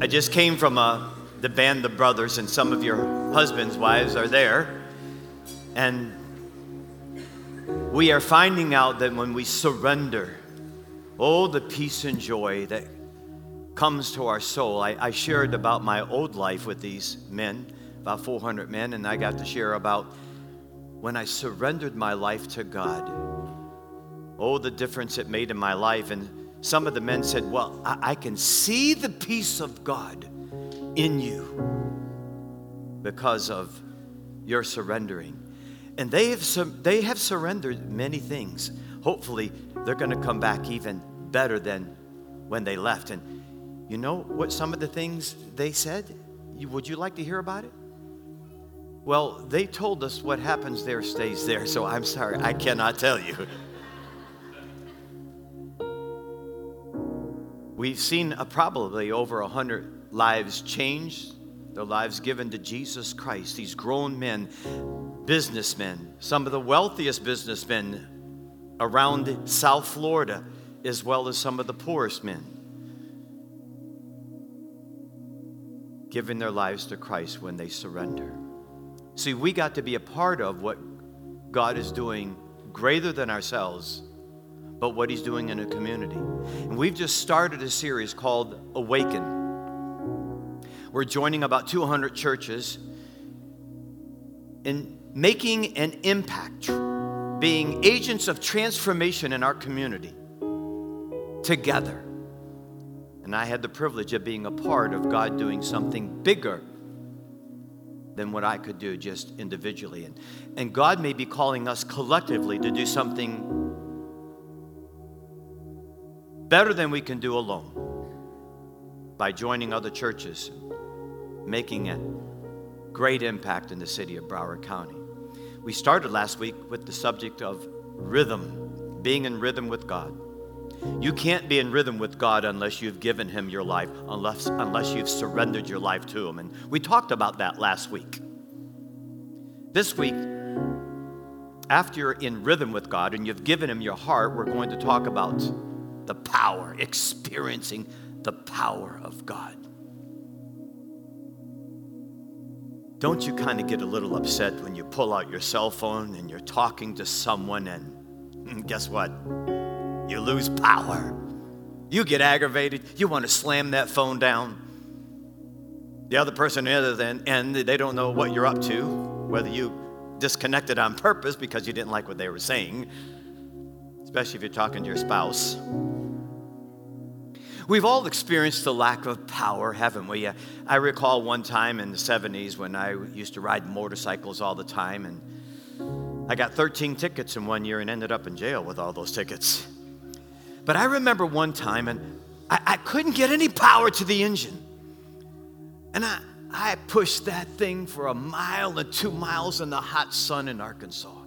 I just came from a, the band The Brothers, and some of your husbands' wives are there. And we are finding out that when we surrender, oh, the peace and joy that comes to our soul. I, I shared about my old life with these men, about 400 men, and I got to share about when I surrendered my life to God. Oh, the difference it made in my life. And some of the men said, Well, I, I can see the peace of God in you because of your surrendering. And they have, they have surrendered many things. Hopefully, they're going to come back even better than when they left. And you know what some of the things they said? You, would you like to hear about it? Well, they told us what happens there stays there, so I'm sorry, I cannot tell you. We've seen probably over a hundred lives changed, their lives given to Jesus Christ. These grown men, businessmen, some of the wealthiest businessmen around South Florida, as well as some of the poorest men, giving their lives to Christ when they surrender. See, we got to be a part of what God is doing greater than ourselves but what he's doing in a community. And we've just started a series called Awaken. We're joining about 200 churches in making an impact, being agents of transformation in our community together. And I had the privilege of being a part of God doing something bigger than what I could do just individually. And, and God may be calling us collectively to do something better than we can do alone by joining other churches, making a great impact in the city of Broward County. We started last week with the subject of rhythm, being in rhythm with God. You can't be in rhythm with God unless you've given Him your life, unless, unless you've surrendered your life to Him. And we talked about that last week. This week, after you're in rhythm with God and you've given Him your heart, we're going to talk about the power, experiencing the power of God. Don't you kind of get a little upset when you pull out your cell phone and you're talking to someone and hmm, guess what? You lose power. You get aggravated. You want to slam that phone down. The other person on the other end, they don't know what you're up to, whether you disconnected on purpose because you didn't like what they were saying, especially if you're talking to your spouse. We've all experienced the lack of power, haven't we? Uh, I recall one time in the 70s when I used to ride motorcycles all the time, and I got 13 tickets in one year and ended up in jail with all those tickets. But I remember one time, and I, I couldn't get any power to the engine. And I, I pushed that thing for a mile and two miles in the hot sun in Arkansas.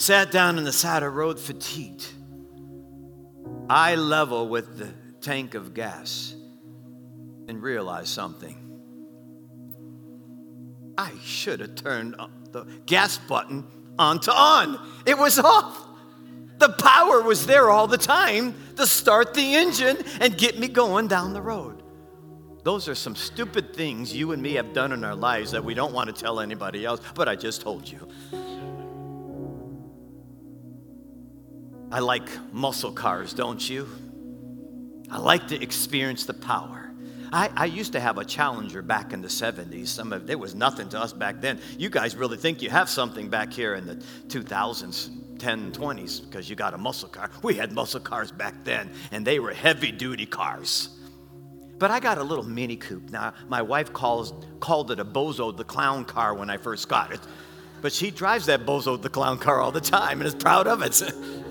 Sat down in the side of the road, fatigued eye level with the tank of gas and realized something. I should have turned the gas button on to on. It was off. The power was there all the time to start the engine and get me going down the road. Those are some stupid things you and me have done in our lives that we don't want to tell anybody else, but I just told you. I like muscle cars, don't you? I like to experience the power. I, I, used to have a Challenger back in the 70s. Some of it was nothing to us back then. You guys really think you have something back here in the 2000s, 10, 20s, because you got a muscle car. We had muscle cars back then, and they were heavy duty cars. But I got a little Mini Coupe. Now, my wife calls, called it a Bozo the Clown car when I first got it. But she drives that Bozo the Clown car all the time and is proud of it.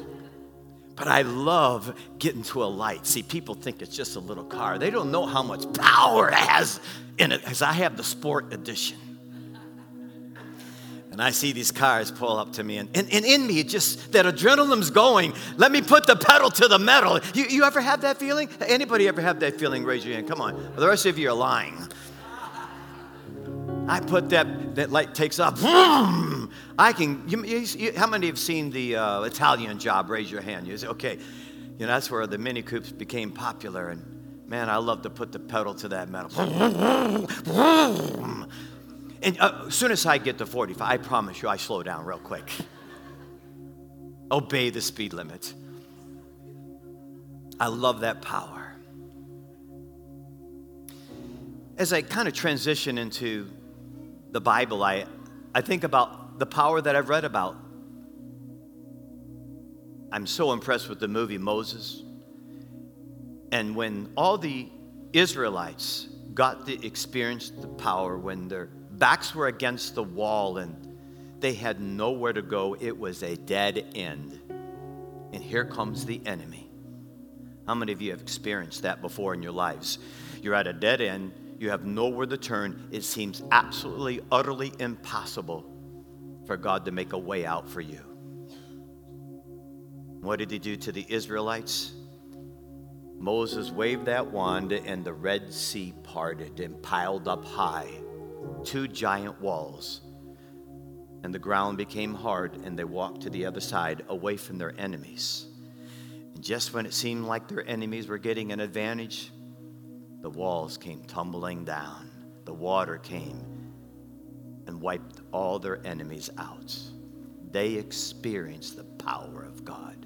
But I love getting to a light. See, people think it's just a little car. They don't know how much power it has in it, because I have the sport edition. And I see these cars pull up to me, and, and, and in me, it just that adrenaline's going. Let me put the pedal to the metal. You, you ever have that feeling? Anybody ever have that feeling? Raise your hand. Come on. The rest of you are lying. I put that, that light takes off. I can, you, you, how many have seen the uh, Italian job? Raise your hand. You say, okay. You know, that's where the Mini Coupes became popular. And man, I love to put the pedal to that metal. And uh, as soon as I get to 45, I promise you I slow down real quick. Obey the speed limit. I love that power. As I kind of transition into the Bible, I, I think about the power that I've read about. I'm so impressed with the movie Moses. And when all the Israelites got to experience the power when their backs were against the wall and they had nowhere to go, it was a dead end. And here comes the enemy. How many of you have experienced that before in your lives? You're at a dead end you have nowhere to turn. It seems absolutely, utterly impossible for God to make a way out for you. What did he do to the Israelites? Moses waved that wand, and the Red Sea parted and piled up high, two giant walls. And the ground became hard, and they walked to the other side away from their enemies. And just when it seemed like their enemies were getting an advantage, the walls came tumbling down. The water came and wiped all their enemies out. They experienced the power of God.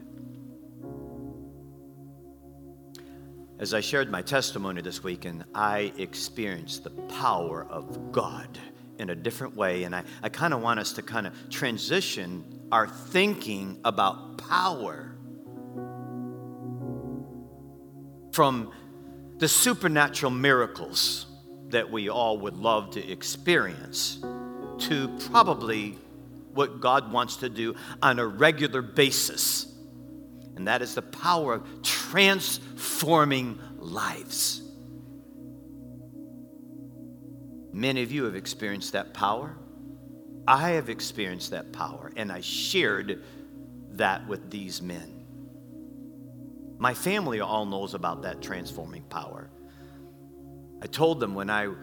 As I shared my testimony this weekend, I experienced the power of God in a different way. And I, I kind of want us to kind of transition our thinking about power from the supernatural miracles that we all would love to experience to probably what God wants to do on a regular basis. And that is the power of transforming lives. Many of you have experienced that power. I have experienced that power, and I shared that with these men. My family all knows about that transforming power. I told them when I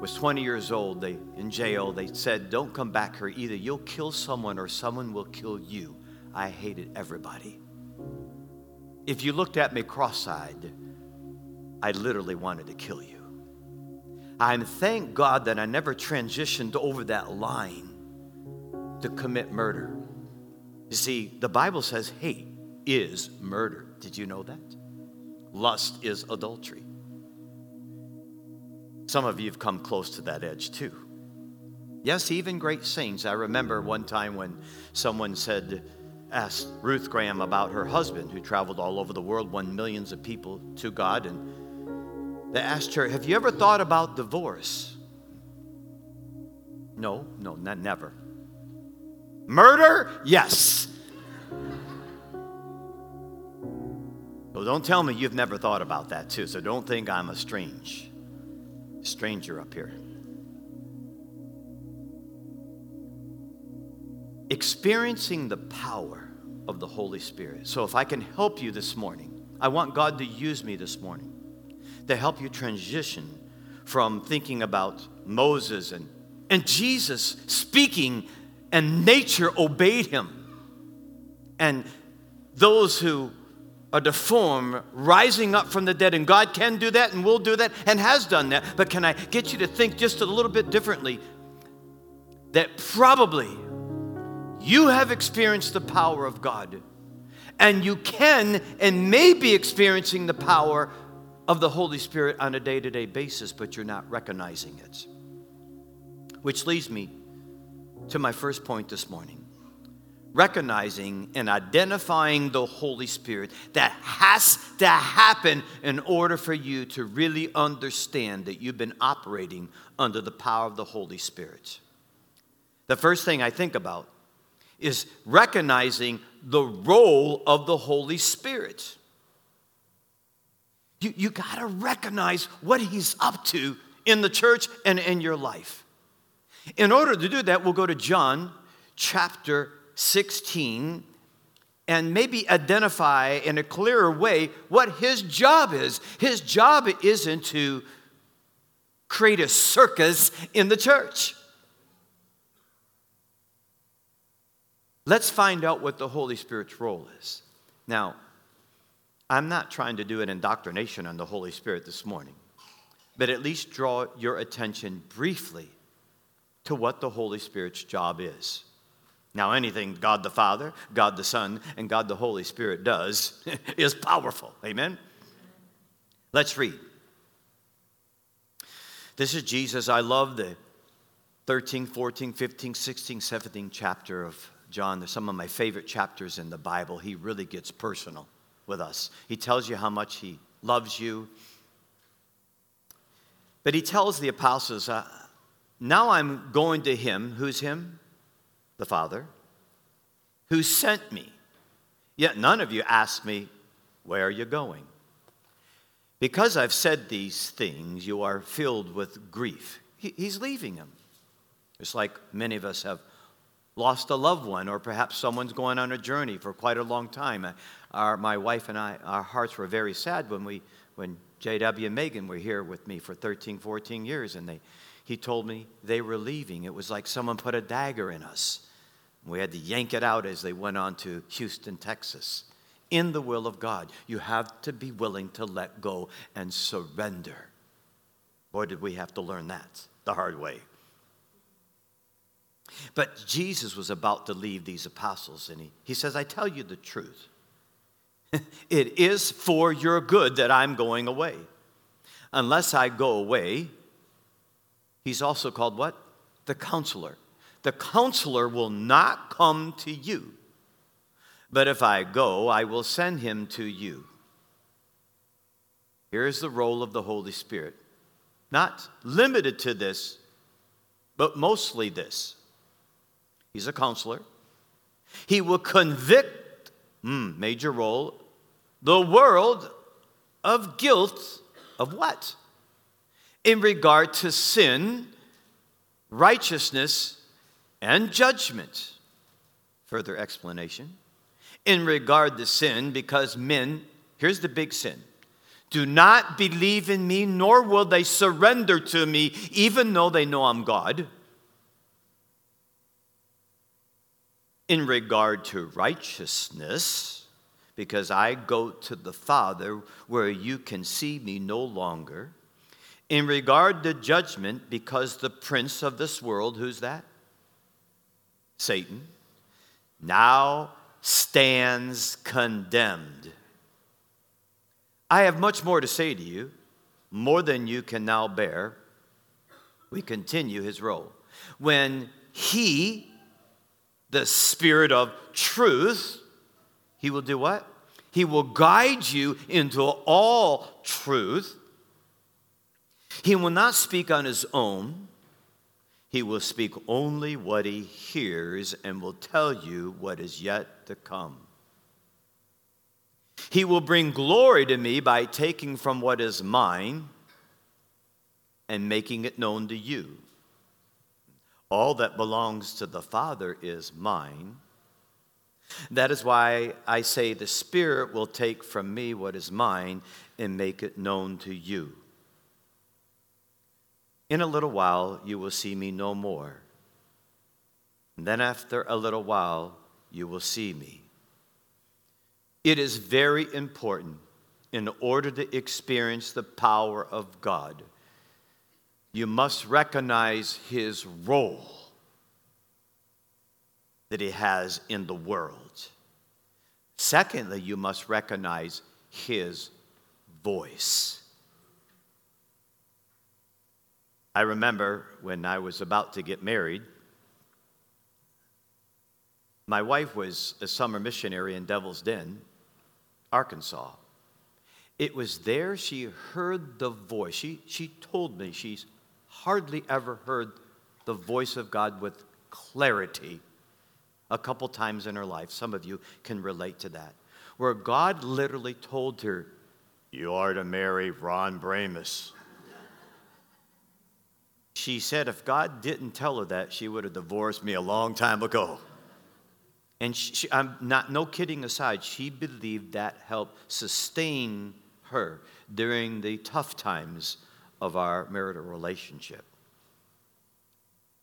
was 20 years old, they in jail, they said, "Don't come back here either. You'll kill someone or someone will kill you." I hated everybody. If you looked at me cross-eyed, I literally wanted to kill you. I'm thank God that I never transitioned over that line to commit murder. You see, the Bible says hate is murder. Did you know that? Lust is adultery. Some of you have come close to that edge too. Yes, even great saints. I remember one time when someone said, asked Ruth Graham about her husband who traveled all over the world, won millions of people to God, and they asked her, Have you ever thought about divorce? No, no, not, never. Murder? Yes. Well, don't tell me you've never thought about that too, so don't think I'm a strange stranger up here. Experiencing the power of the Holy Spirit. So, if I can help you this morning, I want God to use me this morning to help you transition from thinking about Moses and, and Jesus speaking, and nature obeyed him. And those who a deformed rising up from the dead. And God can do that and will do that and has done that. But can I get you to think just a little bit differently? That probably you have experienced the power of God. And you can and may be experiencing the power of the Holy Spirit on a day to day basis, but you're not recognizing it. Which leads me to my first point this morning recognizing and identifying the Holy Spirit that has to happen in order for you to really understand that you've been operating under the power of the Holy Spirit. The first thing I think about is recognizing the role of the Holy Spirit. You, you got to recognize what He's up to in the church and in your life. In order to do that, we'll go to John chapter 16 and maybe identify in a clearer way what his job is. His job isn't to create a circus in the church. Let's find out what the Holy Spirit's role is. Now, I'm not trying to do an indoctrination on the Holy Spirit this morning, but at least draw your attention briefly to what the Holy Spirit's job is. Now, anything God the Father, God the Son, and God the Holy Spirit does is powerful. Amen? Let's read. This is Jesus. I love the 13, 14, 15, 16, 17 chapter of John. They're some of my favorite chapters in the Bible. He really gets personal with us. He tells you how much he loves you. But he tells the apostles, uh, Now I'm going to him. Who's him? The Father, who sent me. Yet none of you ask me, Where are you going? Because I've said these things, you are filled with grief. He, he's leaving him. It's like many of us have lost a loved one, or perhaps someone's going on a journey for quite a long time. Uh, our, my wife and I, our hearts were very sad when, we, when J.W. and Megan were here with me for 13, 14 years, and they, he told me they were leaving. It was like someone put a dagger in us. We had to yank it out as they went on to Houston, Texas. In the will of God, you have to be willing to let go and surrender. Boy, did we have to learn that the hard way. But Jesus was about to leave these apostles, and he, he says, I tell you the truth. it is for your good that I'm going away. Unless I go away, he's also called what? The counselor. The counselor will not come to you, but if I go, I will send him to you. Here's the role of the Holy Spirit. Not limited to this, but mostly this. He's a counselor. He will convict, mm, major role, the world of guilt of what? In regard to sin, righteousness, and judgment. Further explanation. In regard to sin, because men, here's the big sin do not believe in me, nor will they surrender to me, even though they know I'm God. in regard to righteousness, because I go to the Father where you can see me no longer. In regard to judgment, because the prince of this world, who's that? Satan, now stands condemned. I have much more to say to you, more than you can now bear. We continue his role. When he, the Spirit of truth, He will do what? He will guide you into all truth. He will not speak on His own. He will speak only what He hears and will tell you what is yet to come. He will bring glory to me by taking from what is mine and making it known to you. All that belongs to the Father is mine. That is why I say the Spirit will take from me what is mine and make it known to you. In a little while, you will see me no more. And then, after a little while, you will see me. It is very important in order to experience the power of God you must recognize his role that he has in the world. Secondly, you must recognize his voice. I remember when I was about to get married, my wife was a summer missionary in Devil's Den, Arkansas. It was there she heard the voice. She, she told me she's hardly ever heard the voice of God with clarity a couple times in her life. Some of you can relate to that. Where God literally told her, You are to marry Ron Bramus. She said if God didn't tell her that, she would have divorced me a long time ago. And she, I'm not, no kidding aside, she believed that helped sustain her during the tough times of our marital relationship.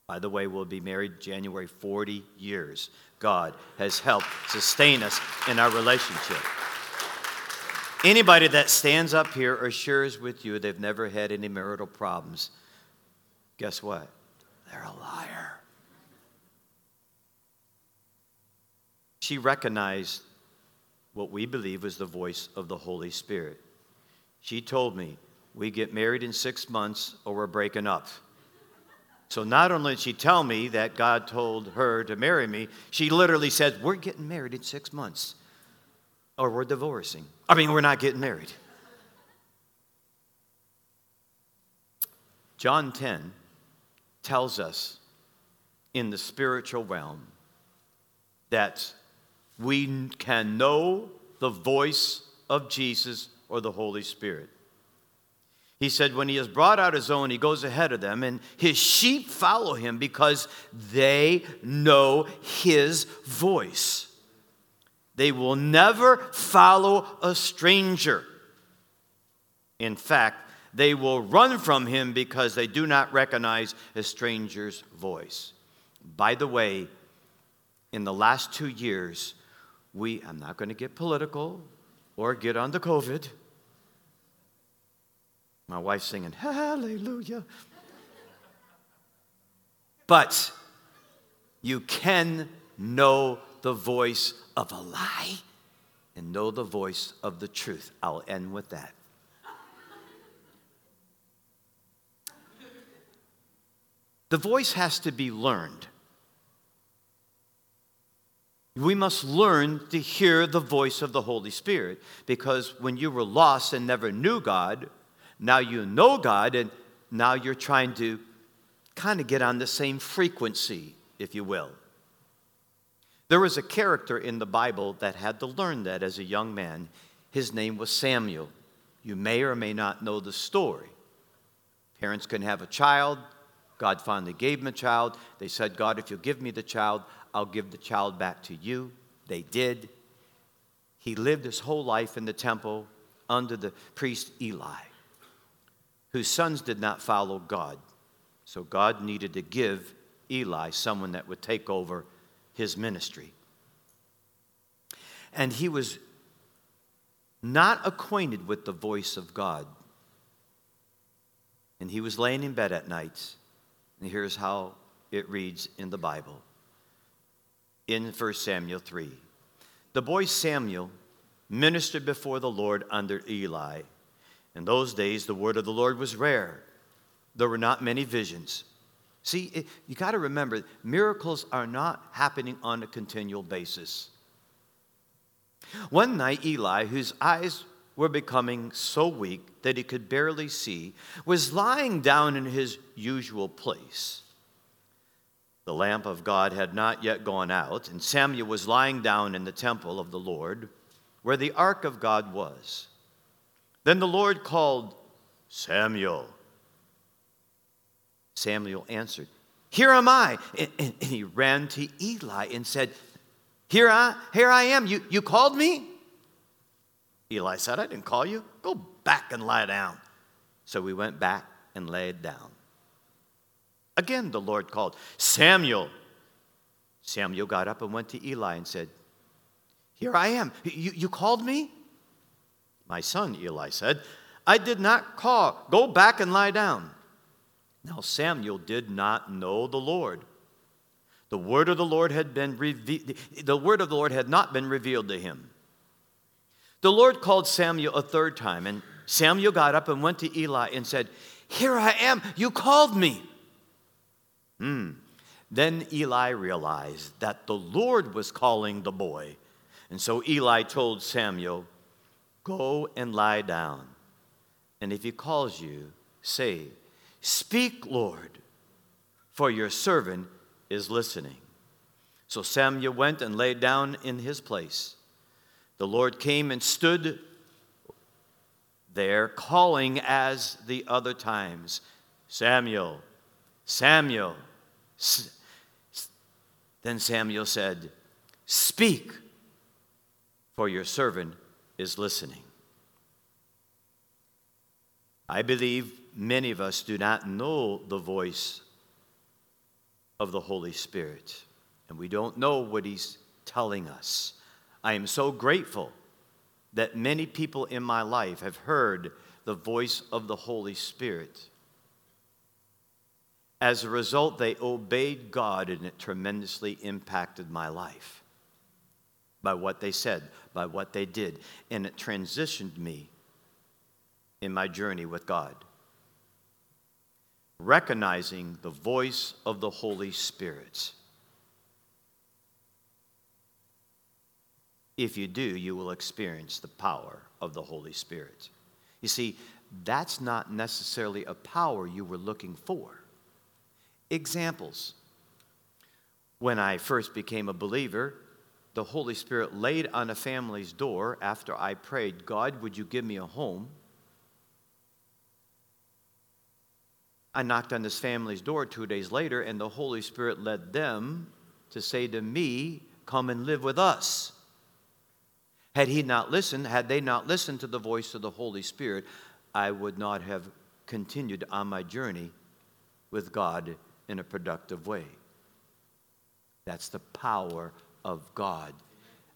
By the way, we'll be married January 40 years. God has helped sustain us in our relationship. Anybody that stands up here or shares with you they've never had any marital problems, guess what? They're a liar. She recognized what we believe was the voice of the Holy Spirit. She told me, We get married in six months or we're breaking up. So not only did she tell me that God told her to marry me, she literally said, We're getting married in six months, or we're divorcing. I mean, we're not getting married. John 10 tells us in the spiritual realm that we can know the voice of Jesus or the Holy Spirit. He said, When he has brought out his own, he goes ahead of them, and his sheep follow him because they know his voice. They will never follow a stranger. In fact, they will run from him because they do not recognize a stranger's voice. By the way, in the last two years, we, I'm not going to get political or get on the COVID my wife's singing, Hallelujah. But you can know the voice of a lie and know the voice of the truth. I'll end with that. The voice has to be learned. We must learn to hear the voice of the Holy Spirit because when you were lost and never knew God, now you know God, and now you're trying to kind of get on the same frequency, if you will. There was a character in the Bible that had to learn that as a young man. His name was Samuel. You may or may not know the story. Parents couldn't have a child. God finally gave him a child. They said, God, if you'll give me the child, I'll give the child back to you. They did. He lived his whole life in the temple under the priest Eli whose sons did not follow God. So God needed to give Eli someone that would take over his ministry. And he was not acquainted with the voice of God. And he was laying in bed at night. And here's how it reads in the Bible in 1 Samuel 3. The boy Samuel ministered before the Lord under Eli in those days, the word of the Lord was rare. There were not many visions. See, you got to remember, miracles are not happening on a continual basis. One night, Eli, whose eyes were becoming so weak that he could barely see, was lying down in his usual place. The lamp of God had not yet gone out, and Samuel was lying down in the temple of the Lord, where the ark of God was. Then the Lord called Samuel. Samuel answered, Here am I. And, and, he ran to Eli and said, Here I, here I am. You, you called me? Eli said, I didn't call you. Go back and lie down. So we went back and laid down. Again, the Lord called, Samuel. Samuel got up and went to Eli and said, Here I am. You, you called me? My son, Eli said, I did not call. Go back and lie down. Now Samuel did not know the Lord. The word of the Lord had been reve- the word of the Lord had not been revealed to him. The Lord called Samuel a third time, and Samuel got up and went to Eli and said, Here I am, you called me. Hmm. Then Eli realized that the Lord was calling the boy. And so Eli told Samuel, Go and lie down. And if he calls you, say, Speak, Lord, for your servant is listening. So Samuel went and lay down in his place. The Lord came and stood there, calling as the other times Samuel, Samuel. Then Samuel said, Speak, for your servant is listening. I believe many of us do not know the voice of the Holy Spirit, and we don't know what He's telling us. I am so grateful that many people in my life have heard the voice of the Holy Spirit. As a result, they obeyed God, and it tremendously impacted my life by what they said, by what they did, and it transitioned me in my journey with God recognizing the voice of the Holy Spirit. If you do, you will experience the power of the Holy Spirit. You see, that's not necessarily a power you were looking for. Examples. When I first became a believer, the Holy Spirit laid on a family's door after I prayed, God, would you give me a home? I knocked on this family's door two days later, and the Holy Spirit led them to say to me, Come and live with us. Had he not listened, had they not listened to the voice of the Holy Spirit, I would not have continued on my journey with God in a productive way. That's the power of God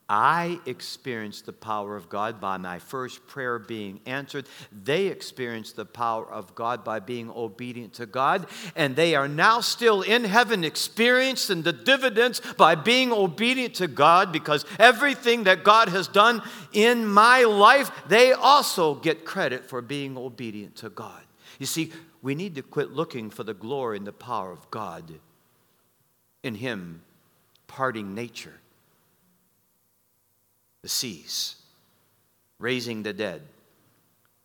I experienced the power of God by my first prayer being answered. They experienced the power of God by being obedient to God. And they are now still in heaven experiencing the dividends by being obedient to God because everything that God has done in my life, they also get credit for being obedient to God. You see, we need to quit looking for the glory and the power of God in Him parting nature the seas, raising the dead,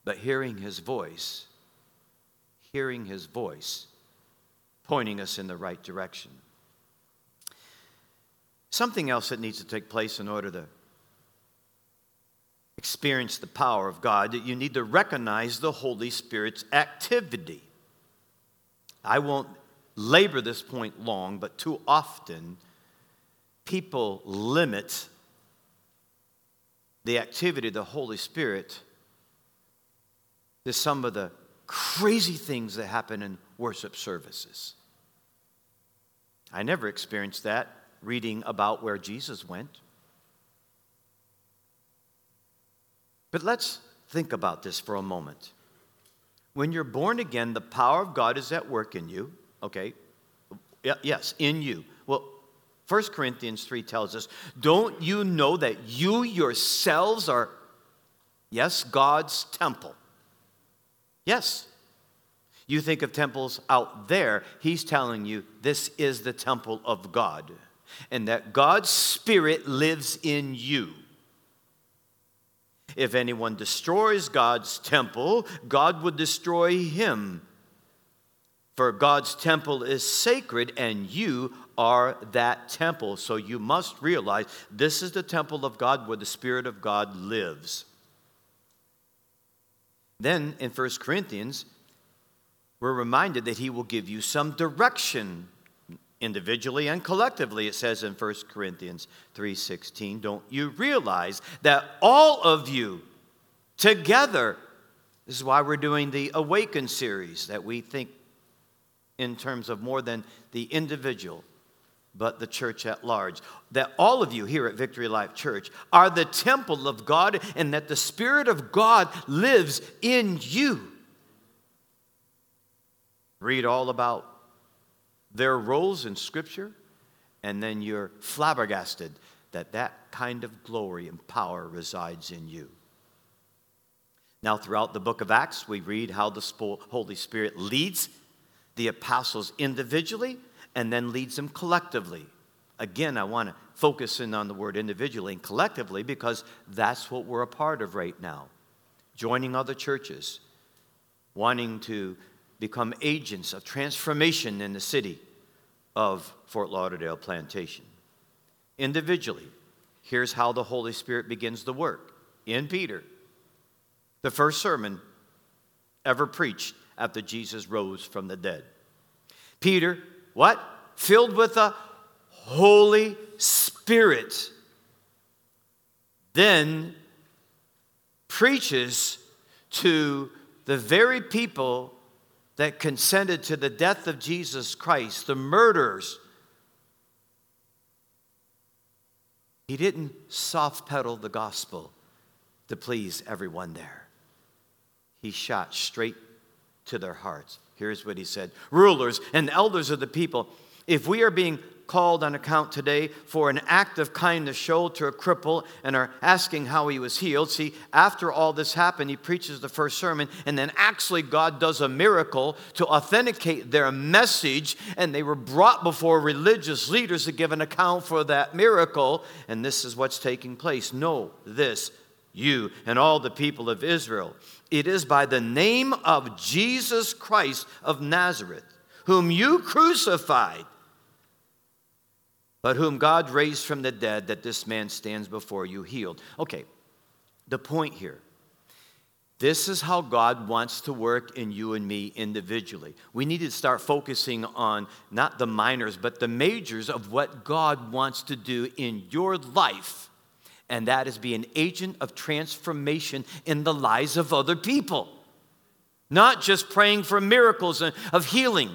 but hearing his voice, hearing his voice, pointing us in the right direction. Something else that needs to take place in order to experience the power of God, that you need to recognize the Holy Spirit's activity. I won't labor this point long, but too often people limit the activity of the Holy Spirit to some of the crazy things that happen in worship services. I never experienced that reading about where Jesus went. But let's think about this for a moment. When you're born again, the power of God is at work in you, okay? Yes, in you. Well, 1 Corinthians 3 tells us, Don't you know that you yourselves are, yes, God's temple? Yes. You think of temples out there, he's telling you this is the temple of God, and that God's Spirit lives in you. If anyone destroys God's temple, God would destroy him. For God's temple is sacred, and you are that temple. So you must realize this is the temple of God where the Spirit of God lives. Then in 1 Corinthians, we're reminded that he will give you some direction individually and collectively it says in 1 corinthians 3.16 don't you realize that all of you together this is why we're doing the awaken series that we think in terms of more than the individual but the church at large. That all of you here at Victory Life Church are the temple of God and that the Spirit of God lives in you. Read all about their roles in Scripture, and then you're flabbergasted that that kind of glory and power resides in you. Now, throughout the book of Acts, we read how the Holy Spirit leads the apostles individually and then leads them collectively. Again, I want to focus in on the word individually and collectively because that's what we're a part of right now. Joining other churches, wanting to become agents of transformation in the city of Fort Lauderdale Plantation. individually, here's how the Holy Spirit begins the work in Peter. The first sermon ever preached after Jesus rose from the dead. Peter, what? Filled with the Holy Spirit. Then preaches to the very people that consented to the death of Jesus Christ, the murderers. He didn't soft pedal the gospel to please everyone there. He shot straight to their hearts. Here's what he said Rulers and elders of the people, if we are being called on account today for an act of kindness showed to a cripple and are asking how he was healed. See, after all this happened, he preaches the first sermon, and then actually God does a miracle to authenticate their message, and they were brought before religious leaders to give an account for that miracle. And this is what's taking place. Know this, you and all the people of Israel. It is by the name of Jesus Christ of Nazareth, whom you crucified but whom God raised from the dead, that this man stands before you healed. Okay, the point here. This is how God wants to work in you and me individually. We need to start focusing on not the minors, but the majors of what God wants to do in your life. And that is be an agent of transformation in the lives of other people. Not just praying for miracles of healing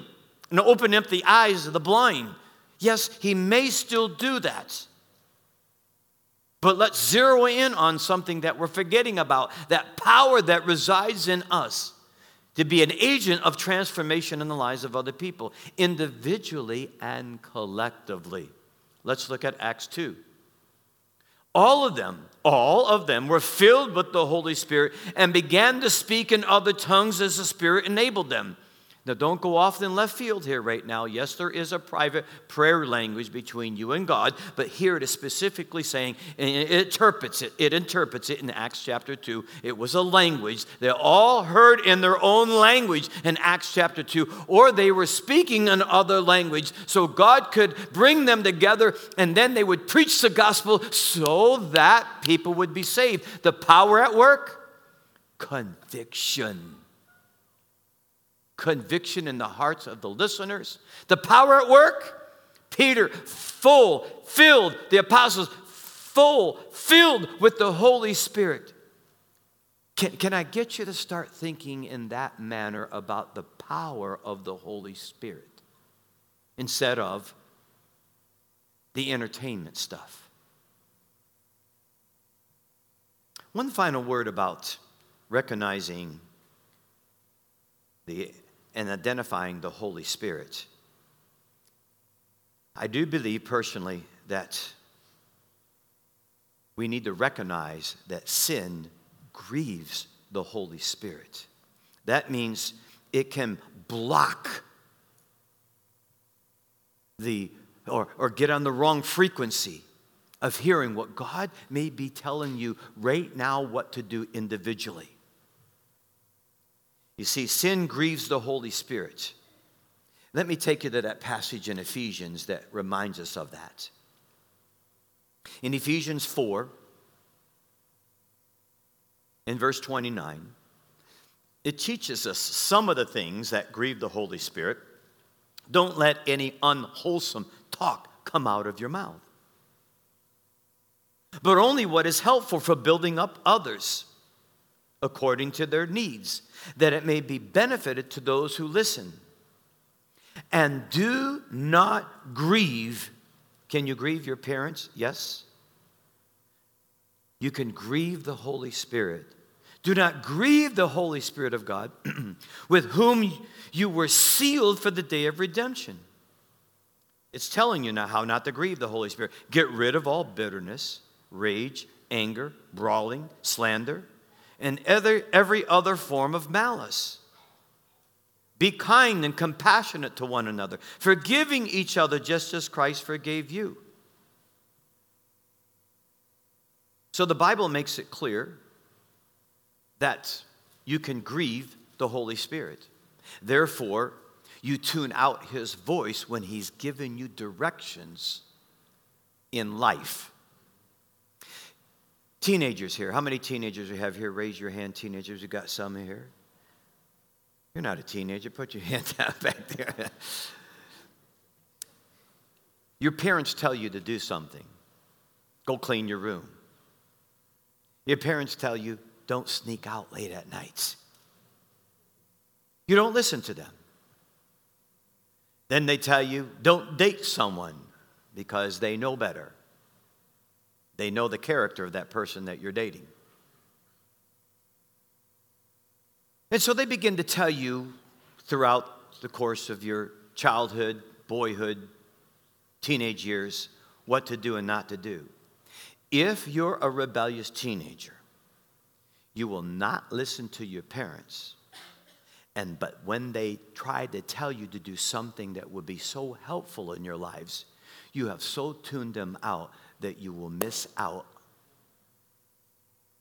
and opening up the eyes of the blind Yes, he may still do that. But let's zero in on something that we're forgetting about that power that resides in us to be an agent of transformation in the lives of other people, individually and collectively. Let's look at Acts 2. All of them, all of them were filled with the Holy Spirit and began to speak in other tongues as the Spirit enabled them. Now, don't go off in left field here right now. Yes, there is a private prayer language between you and God, but here it is specifically saying, it interprets it, it interprets it in Acts chapter 2. It was a language. They all heard in their own language in Acts chapter 2, or they were speaking in other language, so God could bring them together and then they would preach the gospel so that people would be saved. The power at work? Conviction conviction in the hearts of the listeners. The power at work, Peter, full, filled, the apostles, full, filled with the Holy Spirit. Can, can I get you to start thinking in that manner about the power of the Holy Spirit instead of the entertainment stuff? One final word about recognizing the and identifying the Holy Spirit. I do believe personally that we need to recognize that sin grieves the Holy Spirit. That means it can block the or, or get on the wrong frequency of hearing what God may be telling you right now what to do individually. You see, sin grieves the Holy Spirit. Let me take you to that passage in Ephesians that reminds us of that. In Ephesians 4, in verse 29, it teaches us some of the things that grieve the Holy Spirit. Don't let any unwholesome talk come out of your mouth, but only what is helpful for building up others according to their needs, that it may be benefited to those who listen. And do not grieve. Can you grieve your parents? Yes. You can grieve the Holy Spirit. Do not grieve the Holy Spirit of God, with whom you were sealed for the day of redemption. It's telling you now how not to grieve the Holy Spirit. Get rid of all bitterness, rage, anger, brawling, slander and every other form of malice. Be kind and compassionate to one another, forgiving each other just as Christ forgave you. So the Bible makes it clear that you can grieve the Holy Spirit. Therefore, you tune out his voice when he's giving you directions in life. Teenagers here. How many teenagers we have here? Raise your hand, teenagers. We got some here. You're not a teenager. Put your hand down back there. your parents tell you to do something. Go clean your room. Your parents tell you, don't sneak out late at nights. You don't listen to them. Then they tell you, don't date someone because they know better. They know the character of that person that you're dating. And so they begin to tell you throughout the course of your childhood, boyhood, teenage years what to do and not to do. If you're a rebellious teenager, you will not listen to your parents. And but when they try to tell you to do something that would be so helpful in your lives, you have so tuned them out that you will miss out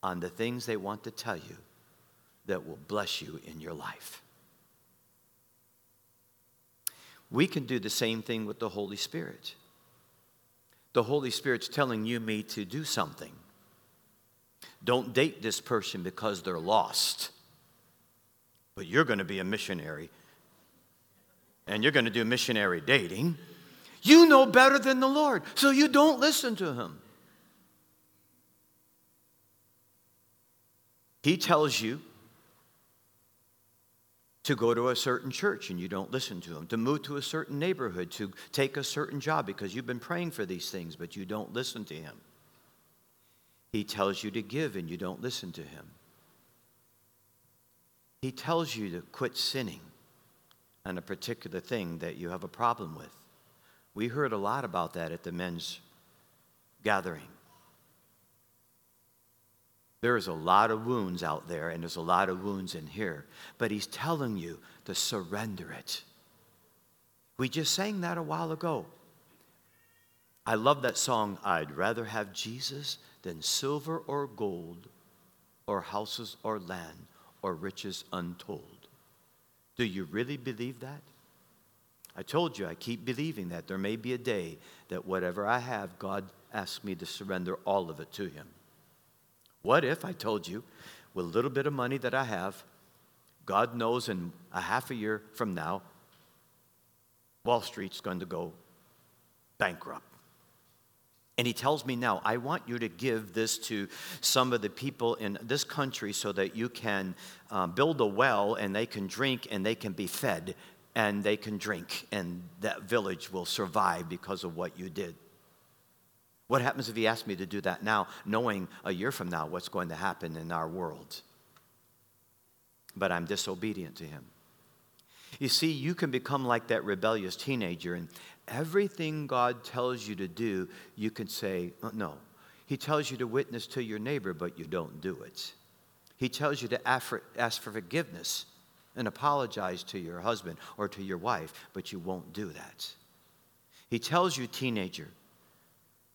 on the things they want to tell you that will bless you in your life. We can do the same thing with the Holy Spirit. The Holy Spirit's telling you, me, to do something. Don't date this person because they're lost, but you're going to be a missionary and you're going to do missionary dating. You know better than the Lord, so you don't listen to him. He tells you to go to a certain church and you don't listen to him, to move to a certain neighborhood, to take a certain job because you've been praying for these things, but you don't listen to him. He tells you to give and you don't listen to him. He tells you to quit sinning on a particular thing that you have a problem with. We heard a lot about that at the men's gathering. There's a lot of wounds out there, and there's a lot of wounds in here. But he's telling you to surrender it. We just sang that a while ago. I love that song, I'd rather have Jesus than silver or gold, or houses or land, or riches untold. Do you really believe that? I told you I keep believing that. There may be a day that whatever I have, God asks me to surrender all of it to Him. What if I told you, with a little bit of money that I have, God knows in a half a year from now, Wall Street's going to go bankrupt. And he tells me now, I want you to give this to some of the people in this country so that you can uh, build a well and they can drink and they can be fed and they can drink, and that village will survive because of what you did. What happens if he asked me to do that now, knowing a year from now what's going to happen in our world? But I'm disobedient to him. You see, you can become like that rebellious teenager, and everything God tells you to do, you can say, oh, no. He tells you to witness to your neighbor, but you don't do it. He tells you to ask for forgiveness and apologize to your husband or to your wife, but you won't do that. He tells you, teenager,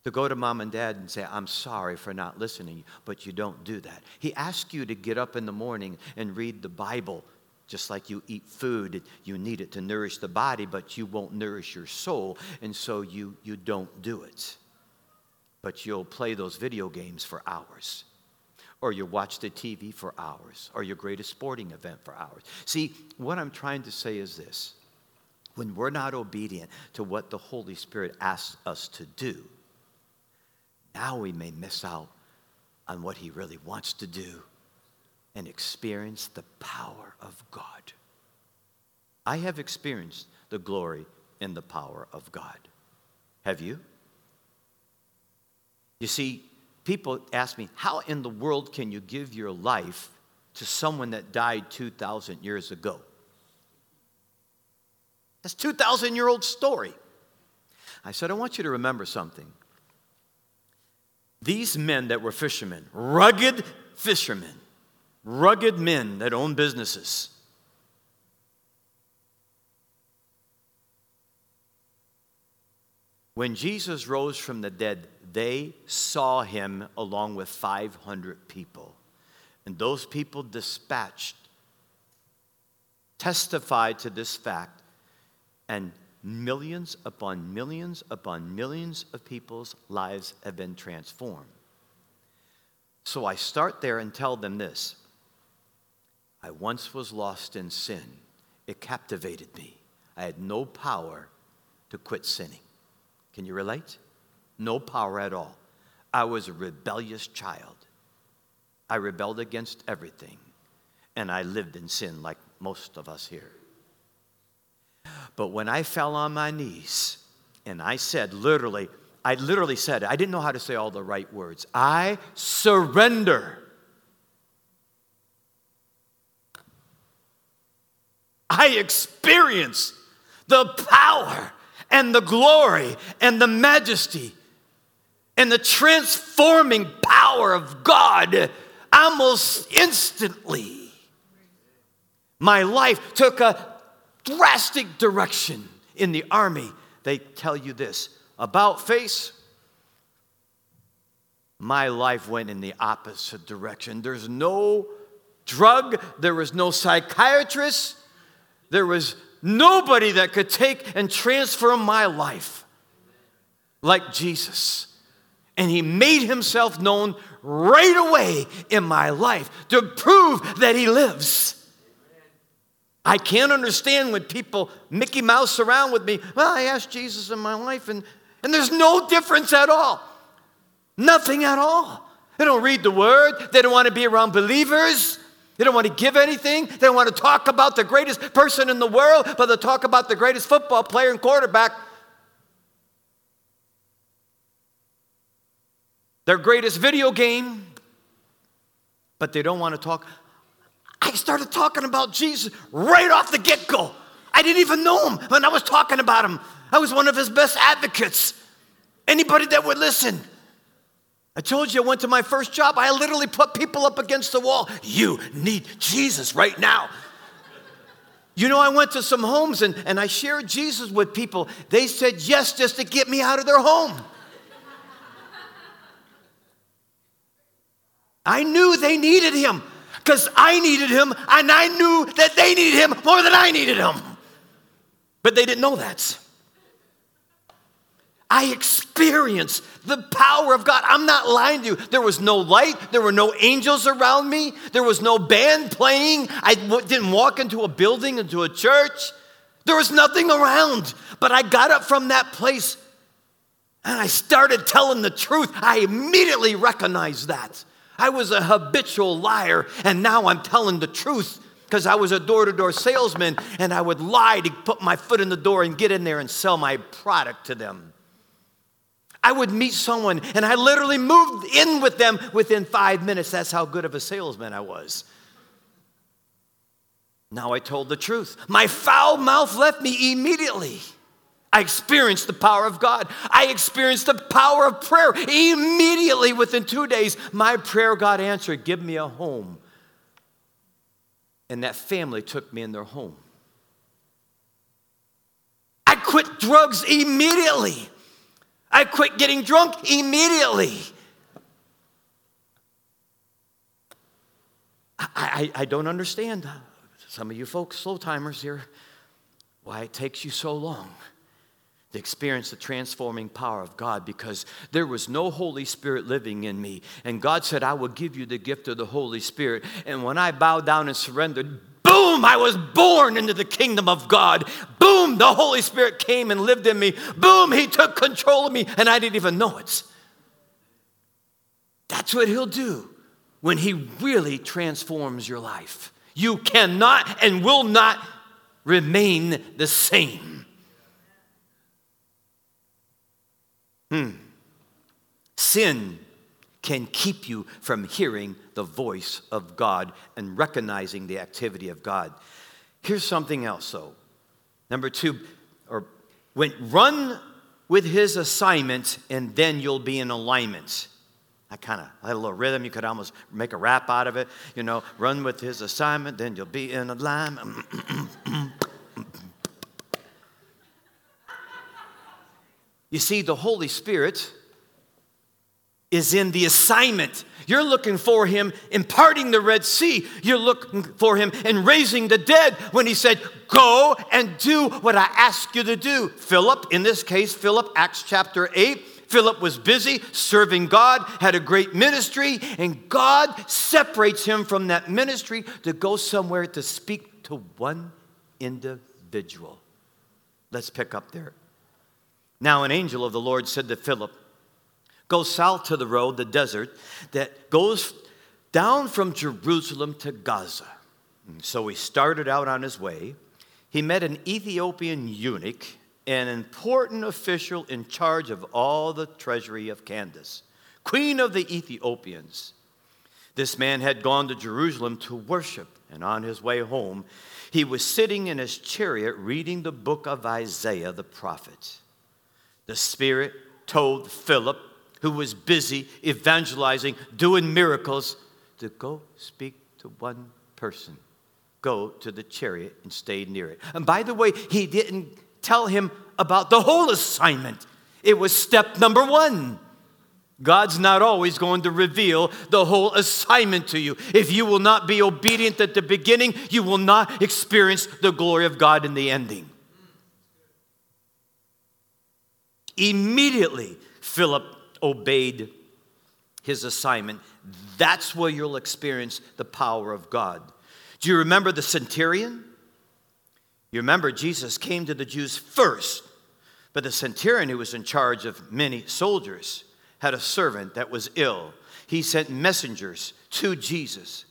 to go to mom and dad and say, I'm sorry for not listening, but you don't do that. He asks you to get up in the morning and read the Bible. Just like you eat food, you need it to nourish the body, but you won't nourish your soul, and so you, you don't do it. But you'll play those video games for hours, or you watch the TV for hours, or your greatest sporting event for hours. See, what I'm trying to say is this when we're not obedient to what the Holy Spirit asks us to do, now we may miss out on what he really wants to do and experience the power of God. I have experienced the glory and the power of God. Have you? You see, people ask me, how in the world can you give your life to someone that died 2,000 years ago? That's 2,000 year old story. I said, I want you to remember something. These men that were fishermen, rugged fishermen, rugged men that own businesses, When Jesus rose from the dead, they saw him along with 500 people. And those people dispatched, testified to this fact, and millions upon millions upon millions of people's lives have been transformed. So I start there and tell them this I once was lost in sin, it captivated me. I had no power to quit sinning. Can you relate? No power at all. I was a rebellious child. I rebelled against everything, and I lived in sin like most of us here. But when I fell on my knees and I said, literally, I literally said, I didn't know how to say all the right words. I surrender. I experience the power and the glory and the majesty and the transforming power of God almost instantly. My life took a drastic direction in the army. They tell you this about face. My life went in the opposite direction. There's no drug, there was no psychiatrist, there was nobody that could take and transform my life like Jesus. And he made himself known right away in my life to prove that he lives. I can't understand when people Mickey Mouse around with me. Well, I asked Jesus in my life, and, and there's no difference at all. Nothing at all. They don't read the word, they don't want to be around believers. They don't want to give anything. They don't want to talk about the greatest person in the world, but they'll talk about the greatest football player and quarterback. Their greatest video game, but they don't want to talk I started talking about Jesus right off the get go. I didn't even know him when I was talking about him. I was one of his best advocates. Anybody that would listen. I told you I went to my first job. I literally put people up against the wall. You need Jesus right now. You know, I went to some homes and, and I shared Jesus with people. They said yes just to get me out of their home. I knew they needed him because I needed him and I knew that they needed him more than I needed him. But they didn't know that. I experienced the power of God. I'm not lying to you. There was no light. There were no angels around me. There was no band playing. I didn't walk into a building, into a church. There was nothing around. But I got up from that place and I started telling the truth. I immediately recognized that. I was a habitual liar, and now I'm telling the truth because I was a door to door salesman and I would lie to put my foot in the door and get in there and sell my product to them. I would meet someone and I literally moved in with them within five minutes. That's how good of a salesman I was. Now I told the truth. My foul mouth left me immediately. I experienced the power of God. I experienced the power of prayer. Immediately within two days, my prayer got answered give me a home. And that family took me in their home. I quit drugs immediately. I quit getting drunk immediately. I, I, I don't understand, some of you folks, slow timers here, why it takes you so long to experience the transforming power of God because there was no Holy Spirit living in me. And God said, I will give you the gift of the Holy Spirit. And when I bowed down and surrendered, boom, I was born into the kingdom of God. Boom, the Holy Spirit came and lived in me. Boom, He took control of me, and I didn't even know it. That's what He'll do when He really transforms your life. You cannot and will not remain the same. Hmm. Sin can keep you from hearing the voice of God and recognizing the activity of God. Here's something else, though. Number two, or when run with his assignment, and then you'll be in alignment. I kind of had a little rhythm. You could almost make a rap out of it. You know, run with his assignment, then you'll be in alignment. You see, the Holy Spirit is in the assignment. You're looking for him in parting the Red Sea. You're looking for him in raising the dead when he said, Go and do what I ask you to do. Philip, in this case, Philip, Acts chapter 8, Philip was busy serving God, had a great ministry, and God separates him from that ministry to go somewhere to speak to one individual. Let's pick up there. Now, an angel of the Lord said to Philip, Go south to the road, the desert, that goes down from Jerusalem to Gaza. So he started out on his way. He met an Ethiopian eunuch an important official in charge of all the treasury of Candace, queen of the Ethiopians. This man had gone to Jerusalem to worship, and on his way home, he was sitting in his chariot reading the book of Isaiah the prophet. The Spirit told Philip, who was busy evangelizing, doing miracles, to go speak to one person. Go to the chariot and stay near it. And by the way, he didn't tell him about the whole assignment. It was step number one. God's not always going to reveal the whole assignment to you. If you will not be obedient at the beginning, you will not experience the glory of God in the ending. Immediately, Philip obeyed his assignment. That's where you'll experience the power of God. Do you remember the centurion? You remember, Jesus came to the Jews first, but the centurion, who was in charge of many soldiers, had a servant that was ill. He sent messengers to Jesus.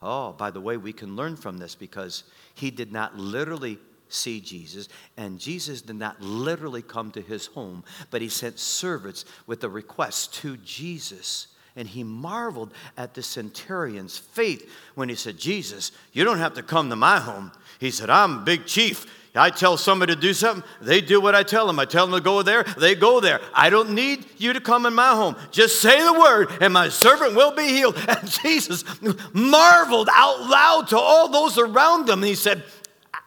Oh, by the way, we can learn from this because he did not literally see Jesus, and Jesus did not literally come to his home, but he sent servants with a request to Jesus. And he marveled at the centurion's faith when he said, Jesus, you don't have to come to my home. He said, I'm a big chief. I tell somebody to do something, they do what I tell them. I tell them to go there, they go there. I don't need you to come in my home. Just say the word, and my servant will be healed. And Jesus marveled out loud to all those around him. He said,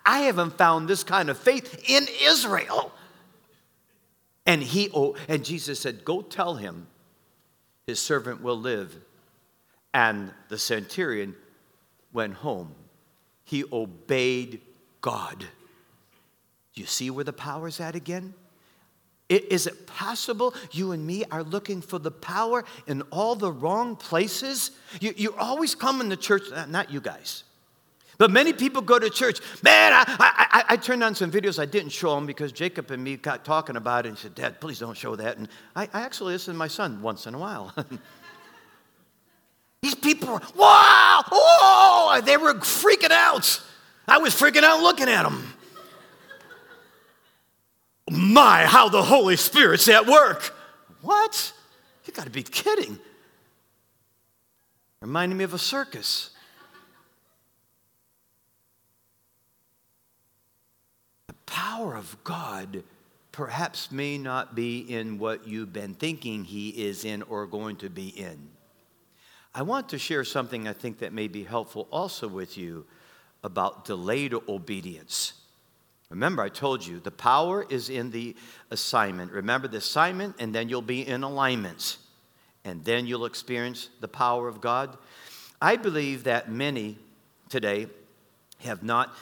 I haven't found this kind of faith in Israel. And he oh, and Jesus said, Go tell him his servant will live. And the centurion went home. He obeyed God. Do you see where the power's at again? Is it possible you and me are looking for the power in all the wrong places? You, you always come in the church, not you guys, but many people go to church. Man, I, I, I, turned on some videos I didn't show them because Jacob and me got talking about it and he said, Dad, please don't show that. And I, I actually listen to my son once in a while. These people were, wow, oh, they were freaking out. I was freaking out looking at them. My, how the Holy Spirit's at work. What? You got to be kidding. Reminding me of a circus. Power of God perhaps may not be in what you've been thinking He is in or going to be in. I want to share something I think that may be helpful also with you about delayed obedience. Remember, I told you the power is in the assignment. Remember the assignment, and then you'll be in alignments, and then you'll experience the power of God. I believe that many today have not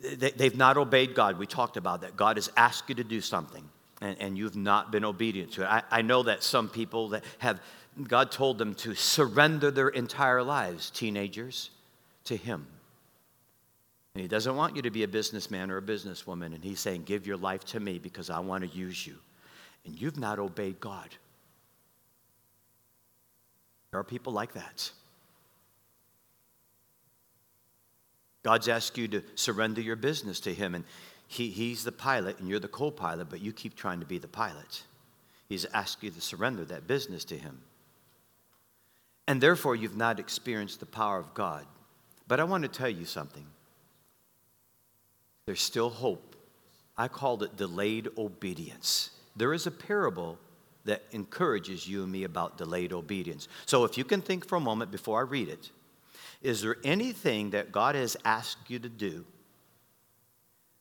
they, have not obeyed God. We talked about that. God has asked you to do something, and, and you've not been obedient to it. I, I know that some people that have, God told them to surrender their entire lives, teenagers, to Him. And He doesn't want you to be a businessman or a businesswoman, and He's saying, Give your life to me because I want to use you. And you've not obeyed God. There are people like that. God's asked you to surrender your business to Him, and he, He's the pilot, and you're the co pilot, but you keep trying to be the pilot. He's asked you to surrender that business to Him. And therefore, you've not experienced the power of God. But I want to tell you something there's still hope. I called it delayed obedience. There is a parable that encourages you and me about delayed obedience. So if you can think for a moment before I read it, is there anything that God has asked you to do,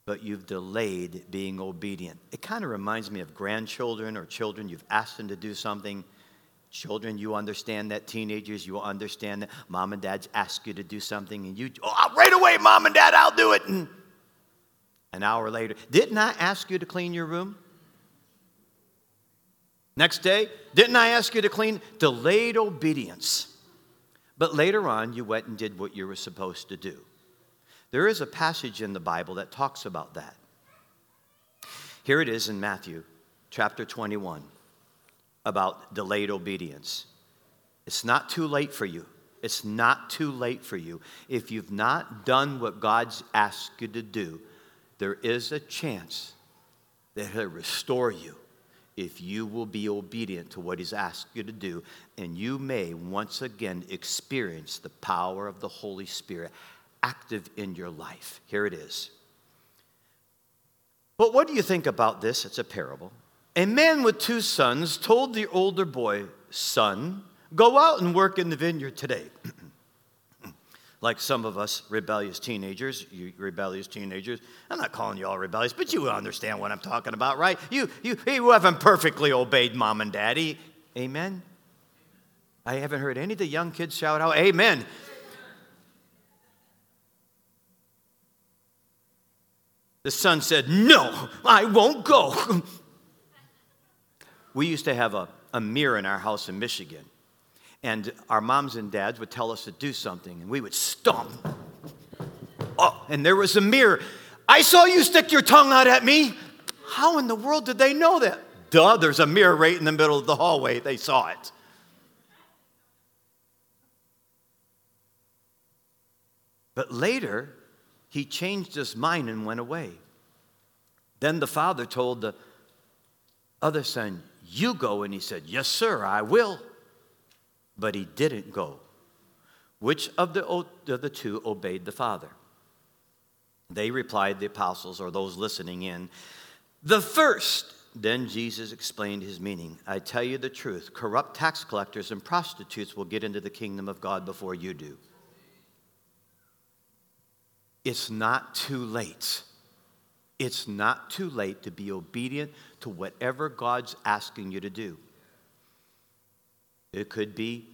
but you've delayed being obedient? It kind of reminds me of grandchildren or children. You've asked them to do something, Children, you understand that. Teenagers, you understand that. Mom and dads ask you to do something, and you, oh, right away, mom and dad, I'll do it. And an hour later, didn't I ask you to clean your room? Next day, didn't I ask you to clean? Delayed obedience. But later on, you went and did what you were supposed to do. There is a passage in the Bible that talks about that. Here it is in Matthew chapter 21 about delayed obedience. It's not too late for you. It's not too late for you. If you've not done what God's asked you to do, there is a chance that He'll restore you if you will be obedient to what He's asked you to do, and you may once again experience the power of the Holy Spirit active in your life. Here it is. But what do you think about this? It's a parable. A man with two sons told the older boy, Son, go out and work in the vineyard today. Like some of us rebellious teenagers, you rebellious teenagers. I'm not calling you all rebellious, but you understand what I'm talking about, right? You, you, you haven't perfectly obeyed mom and daddy. Amen? I haven't heard any of the young kids shout out, Amen. The son said, No, I won't go. we used to have a, a mirror in our house in Michigan. And our moms and dads would tell us to do something, and we would stomp. Oh, and there was a mirror. I saw you stick your tongue out at me. How in the world did they know that? Duh, there's a mirror right in the middle of the hallway. They saw it. But later, he changed his mind and went away. Then the father told the other son, You go. And he said, Yes, sir, I will. But he didn't go. Which of the, of the two obeyed the father? They replied, the apostles or those listening in, The first. Then Jesus explained his meaning. I tell you the truth corrupt tax collectors and prostitutes will get into the kingdom of God before you do. It's not too late. It's not too late to be obedient to whatever God's asking you to do. It could be,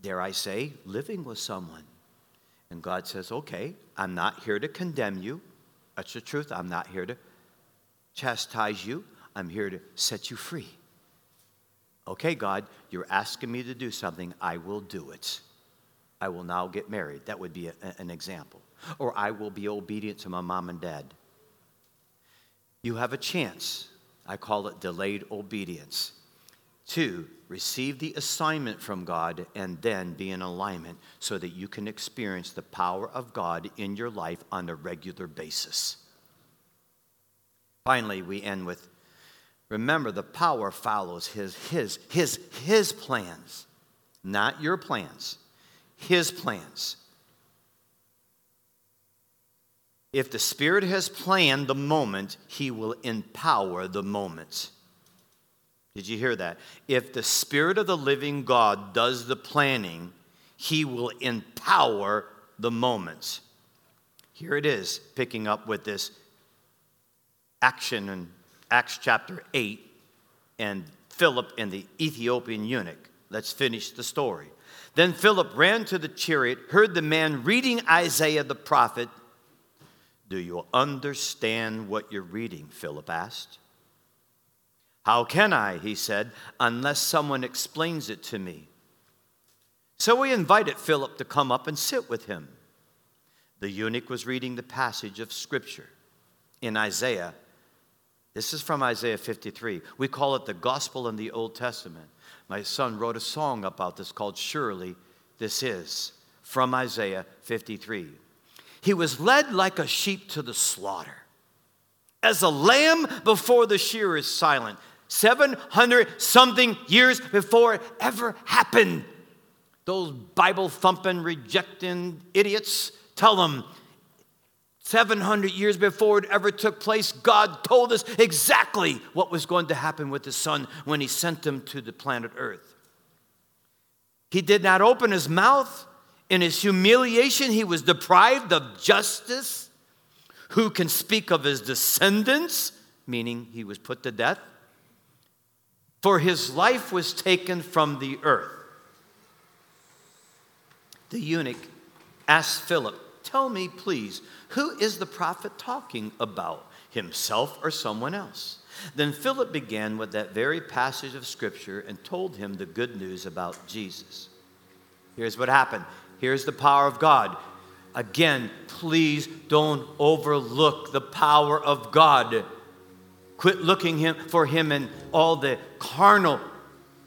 dare I say, living with someone. And God says, okay, I'm not here to condemn you. That's the truth. I'm not here to chastise you. I'm here to set you free. Okay, God, you're asking me to do something. I will do it. I will now get married. That would be a, an example. Or I will be obedient to my mom and dad. You have a chance. I call it delayed obedience. Two, receive the assignment from God and then be in alignment so that you can experience the power of God in your life on a regular basis. Finally, we end with remember the power follows his, his, his, his plans, not your plans, his plans. If the Spirit has planned the moment, He will empower the moment. Did you hear that? If the Spirit of the living God does the planning, He will empower the moments. Here it is, picking up with this action in Acts chapter 8 and Philip and the Ethiopian eunuch. Let's finish the story. Then Philip ran to the chariot, heard the man reading Isaiah the prophet do you understand what you're reading? Philip asked. How can I, he said, unless someone explains it to me? So he invited Philip to come up and sit with him. The eunuch was reading the passage of Scripture in Isaiah. This is from Isaiah 53. We call it the Gospel in the Old Testament. My son wrote a song about this called Surely This Is from Isaiah 53. He was led like a sheep to the slaughter. As a lamb before the shearer is silent, 700 something years before it ever happened. Those Bible thumping, rejecting idiots tell them 700 years before it ever took place, God told us exactly what was going to happen with the Son when He sent him to the planet Earth. He did not open His mouth in his humiliation, he was deprived of justice. Who can speak of his descendants? Meaning he was put to death. For his life was taken from the earth. The eunuch asked Philip, Tell me, please, who is the prophet talking about, himself or someone else? Then Philip began with that very passage of Scripture and told him the good news about Jesus. Here's what happened. Here's the power of God. Again, please don't overlook the power of God. Quit looking him, for him in all the carnal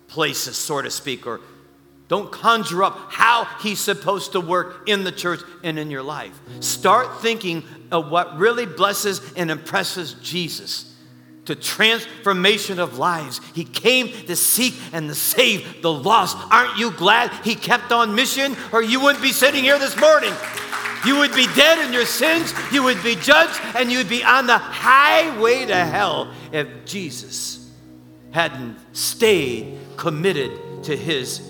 places, so to speak, or don't conjure up how he's supposed to work in the church and in your life. Start thinking of what really blesses and impresses Jesus to transformation of lives. He came to seek and to save the lost. Aren't you glad he kept on mission? Or you wouldn't be sitting here this morning. You would be dead in your sins, you would be judged, and you would be on the highway to hell if Jesus hadn't stayed committed to his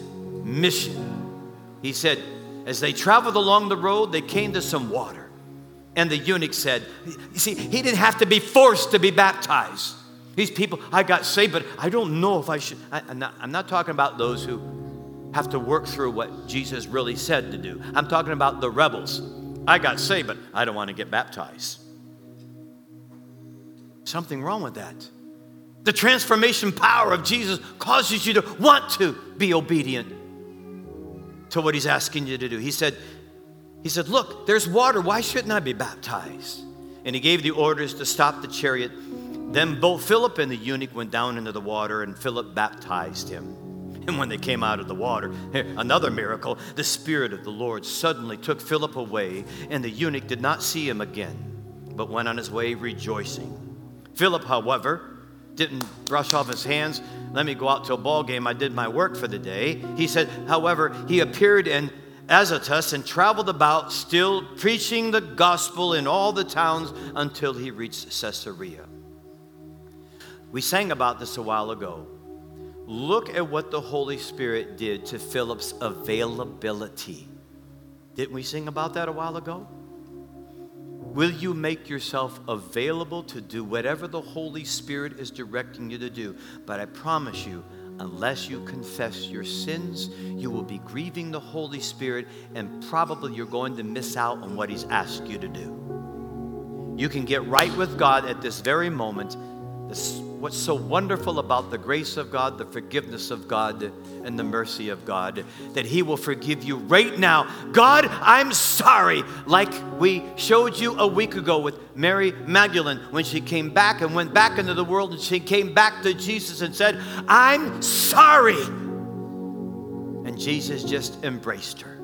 mission. He said, as they traveled along the road, they came to some water. And the eunuch said, You see, he didn't have to be forced to be baptized. These people, I got saved, but I don't know if I should. I, am not, I'm not talking about those who have to work through what Jesus really said to do. I'm talking about the rebels. I got saved, but I don't want to get baptized. Something wrong with that. The transformation power of Jesus causes you to want to be obedient to what he's asking you to do. He said, he said, Look, there's water. Why shouldn't I be baptized? And he gave the orders to stop the chariot. Then both Philip and the eunuch went down into the water, and Philip baptized him. And when they came out of the water, another miracle, the Spirit of the Lord suddenly took Philip away, and the eunuch did not see him again, but went on his way rejoicing. Philip, however, didn't brush off his hands. Let me go out to a ball game. I did my work for the day. He said, however, he appeared in Azotus and traveled about, still preaching the gospel in all the towns until he reached Caesarea. We sang about this a while ago. Look at what the Holy Spirit did to Philip's availability. Didn't we sing about that a while ago? Will you make yourself available to do whatever the Holy Spirit is directing you to do? But I promise you, unless you confess your sins, you will be grieving the Holy Spirit and probably you're going to miss out on what He's asked you to do. You can get right with God at this very moment. What's so wonderful about the grace of God, the forgiveness of God, and the mercy of God, that He will forgive you right now. God, I'm sorry. Like we showed you a week ago with Mary Magdalene when she came back and went back into the world and she came back to Jesus and said, I'm sorry. And Jesus just embraced her.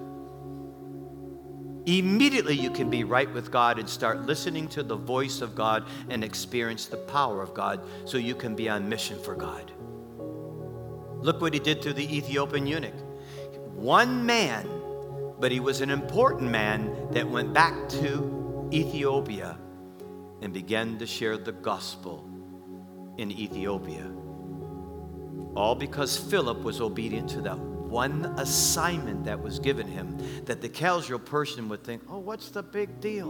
Immediately, you can be right with God and start listening to the voice of God and experience the power of God so you can be on mission for God. Look what he did to the Ethiopian eunuch. One man, but he was an important man that went back to Ethiopia and began to share the gospel in Ethiopia. All because Philip was obedient to that one assignment that was given him that the casual person would think, oh, what's the big deal?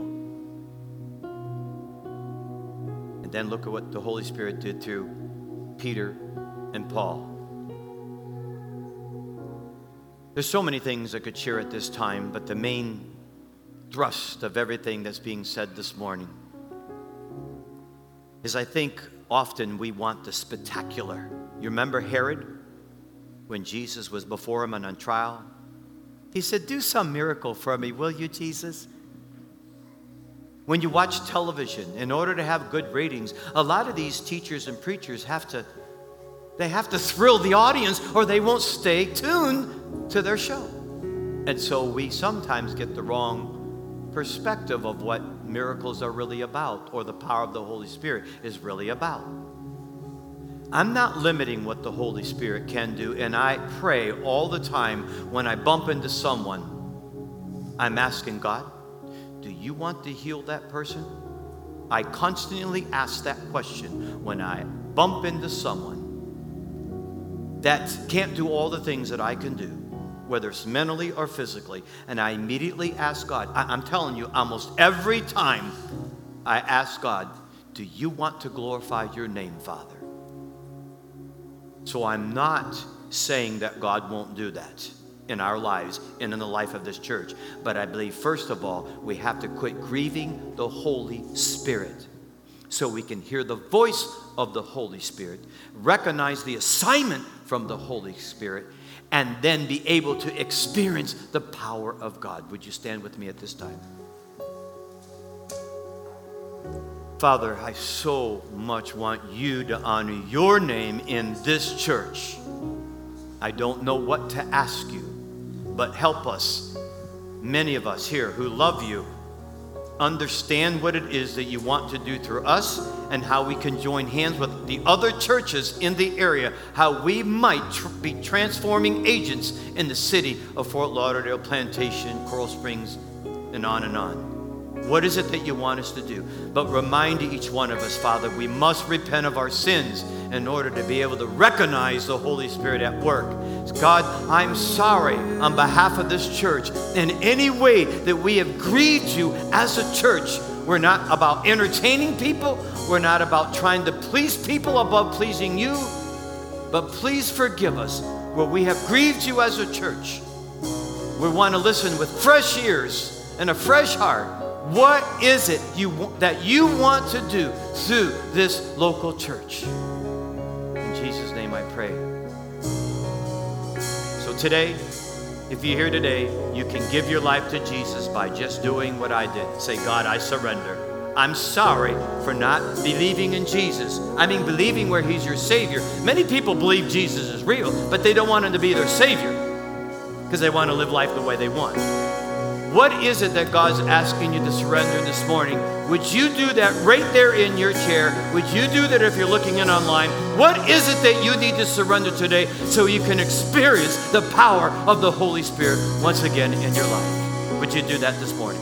And then look at what the Holy Spirit did to Peter and Paul. There's so many things I could share at this time, but the main thrust of everything that's being said this morning is I think often we want the spectacular. You remember Herod? When Jesus was before him and on trial. He said, Do some miracle for me, will you, Jesus? When you watch television, in order to have good ratings, a lot of these teachers and preachers have to they have to thrill the audience or they won't stay tuned to their show. And so we sometimes get the wrong perspective of what miracles are really about or the power of the Holy Spirit is really about. I'm not limiting what the Holy Spirit can do, and I pray all the time when I bump into someone, I'm asking God, do you want to heal that person? I constantly ask that question when I bump into someone that can't do all the things that I can do, whether it's mentally or physically, and I immediately ask God. I- am telling you, almost every time I ask God, do you want to glorify your name, Father? So I'm not saying that God won't do that in our lives and in the life of this church. But I believe, first of all, we have to quit grieving the Holy Spirit so we can hear the voice of the Holy Spirit, recognize the assignment from the Holy Spirit, and then be able to experience the power of God. Would you stand with me at this time? Father, I so much want you to honor your name in this church. I don't know what to ask you, but help us, many of us here who love you, understand what it is that you want to do through us and how we can join hands with the other churches in the area, how we might tr- be transforming agents in the city of Fort Lauderdale, Plantation, Coral Springs, and on and on. What is it that you want us to do? But remind each one of us, Father, we must repent of our sins in order to be able to recognize the Holy Spirit at work. God, I'm sorry on behalf of this church in any way that we have grieved you as a church. We're not about entertaining people, we're not about trying to please people above pleasing you. But please forgive us where we have grieved you as a church. We want to listen with fresh ears and a fresh heart what is it you, that you want to do through this local church? In Jesus' name I pray. So today, if you're here today, you can give your life to Jesus by just doing what I did. Say, God, I surrender. I'm sorry for not believing in Jesus. I mean, believing where He's your Savior. Many people believe Jesus is real, but they don't want Him to be their Savior because they want to live life the way they want. What is it that God's asking you to surrender this morning? Would you do that right there in your chair? Would you do that if you're looking in online? What is it that you need to surrender today so you can experience the power of the Holy Spirit once again in your life? Would you do that this morning?